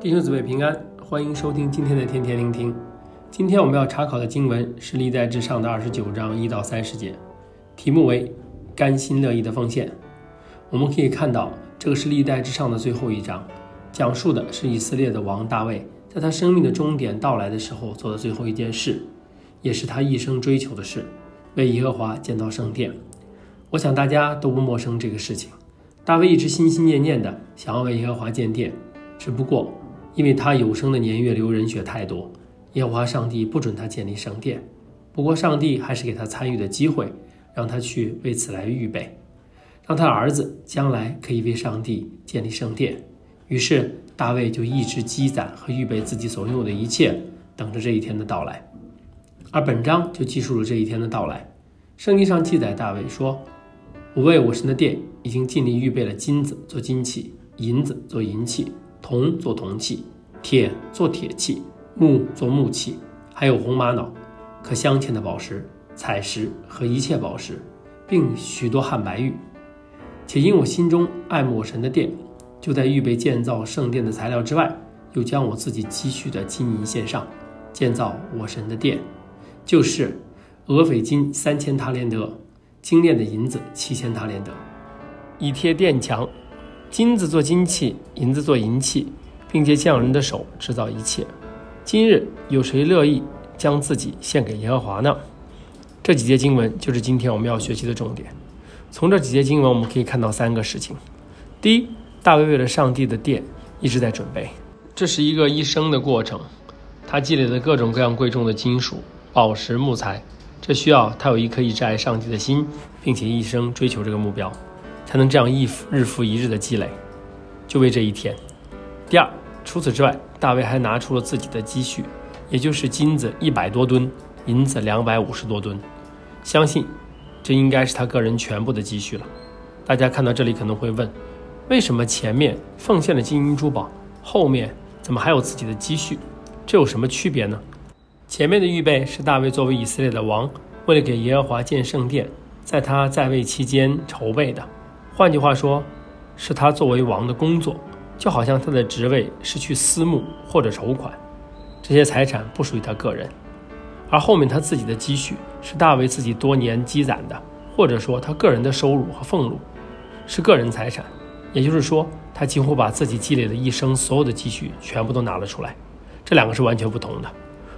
弟兄姊妹平安，欢迎收听今天的天天聆听。今天我们要查考的经文是历代志上的二十九章一到三十节，题目为“甘心乐意的奉献”。我们可以看到，这个是历代志上的最后一章，讲述的是以色列的王大卫在他生命的终点到来的时候做的最后一件事，也是他一生追求的事，为耶和华建造圣殿。我想大家都不陌生这个事情。大卫一直心心念念的想要为耶和华建殿，只不过因为他有生的年月流人血太多，耶和华上帝不准他建立圣殿。不过上帝还是给他参与的机会，让他去为此来预备，让他儿子将来可以为上帝建立圣殿。于是大卫就一直积攒和预备自己所拥有的一切，等着这一天的到来。而本章就记述了这一天的到来。圣经上记载大卫说。我为我神的殿已经尽力预备了金子做金器，银子做银器，铜做铜器，铁做铁器，木做木器，还有红玛瑙，可镶嵌的宝石、彩石和一切宝石，并许多汉白玉。且因我心中爱慕我神的殿，就在预备建造圣殿的材料之外，又将我自己积蓄的金银献上，建造我神的殿，就是俄斐金三千塔连德。精炼的银子七千塔连德，以贴殿墙，金子做金器，银子做银器，并借匠人的手制造一切。今日有谁乐意将自己献给耶和华呢？这几节经文就是今天我们要学习的重点。从这几节经文，我们可以看到三个事情：第一，大卫为了上帝的殿一直在准备，这是一个一生的过程，他积累了各种各样贵重的金属、宝石、木材。这需要他有一颗一直爱上帝的心，并且一生追求这个目标，才能这样一日复一日的积累，就为这一天。第二，除此之外，大卫还拿出了自己的积蓄，也就是金子一百多吨，银子两百五十多吨。相信这应该是他个人全部的积蓄了。大家看到这里可能会问，为什么前面奉献了金银珠宝，后面怎么还有自己的积蓄？这有什么区别呢？前面的预备是大卫作为以色列的王，为了给耶和华建圣殿，在他在位期间筹备的。换句话说，是他作为王的工作，就好像他的职位是去私募或者筹款，这些财产不属于他个人。而后面他自己的积蓄是大卫自己多年积攒的，或者说他个人的收入和俸禄，是个人财产。也就是说，他几乎把自己积累的一生所有的积蓄全部都拿了出来。这两个是完全不同的。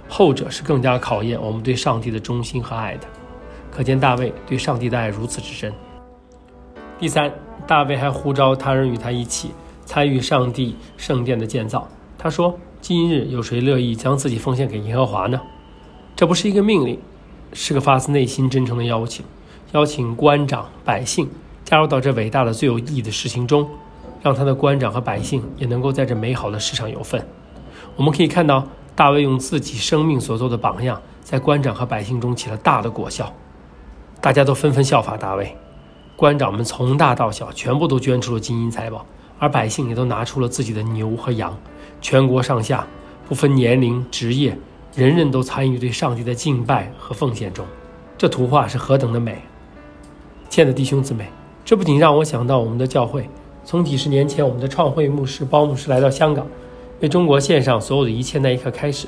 后者是更加考验我们对上帝的忠心和爱的，可见大卫对上帝的爱如此之深。第三，大卫还呼召他人与他一起参与上帝圣殿的建造。他说：“今日有谁乐意将自己奉献给耶和华呢？”这不是一个命令，是个发自内心真诚的邀请，邀请官长、百姓加入到这伟大的、最有意义的事情中，让他的官长和百姓也能够在这美好的事上有份。我们可以看到。大卫用自己生命所做的榜样，在官长和百姓中起了大的果效，大家都纷纷效法大卫。官长们从大到小全部都捐出了金银财宝，而百姓也都拿出了自己的牛和羊。全国上下不分年龄职业，人人都参与对上帝的敬拜和奉献中。这图画是何等的美！亲爱的弟兄姊妹，这不仅让我想到我们的教会，从几十年前我们的创会牧师包牧师来到香港。为中国献上所有的一切那一刻开始，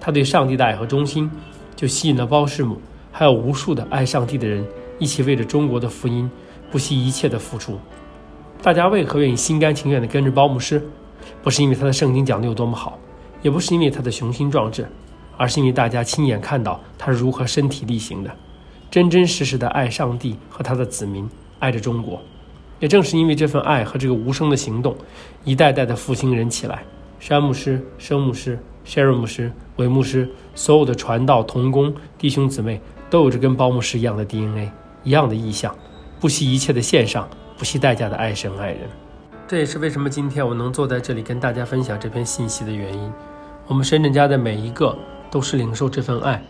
他对上帝的爱和忠心，就吸引了包师母，还有无数的爱上帝的人一起为着中国的福音不惜一切的付出。大家为何愿意心甘情愿地跟着包牧师？不是因为他的圣经讲得有多么好，也不是因为他的雄心壮志，而是因为大家亲眼看到他是如何身体力行的，真真实实的爱上帝和他的子民，爱着中国。也正是因为这份爱和这个无声的行动，一代代的复兴人起来。山牧师、生牧师、Sharon 牧师、韦牧师，所有的传道同工弟兄姊妹，都有着跟包牧师一样的 DNA，一样的意向，不惜一切的献上，不惜代价的爱神爱人。这也是为什么今天我能坐在这里跟大家分享这篇信息的原因。我们深圳家的每一个都是领受这份爱，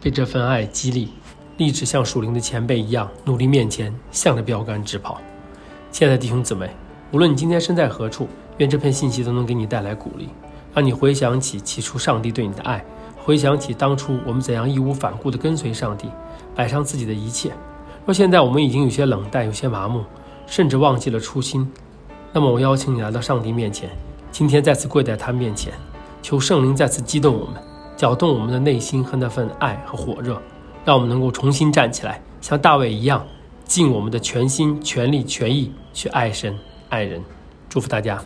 被这份爱激励，立志像属灵的前辈一样努力面前，向着标杆直跑。亲爱的弟兄姊妹，无论你今天身在何处。愿这篇信息都能给你带来鼓励，让你回想起起初上帝对你的爱，回想起当初我们怎样义无反顾地跟随上帝，摆上自己的一切。若现在我们已经有些冷淡，有些麻木，甚至忘记了初心，那么我邀请你来到上帝面前，今天再次跪在他面前，求圣灵再次激动我们，搅动我们的内心和那份爱和火热，让我们能够重新站起来，像大卫一样，尽我们的全心全力全意去爱神爱人。祝福大家。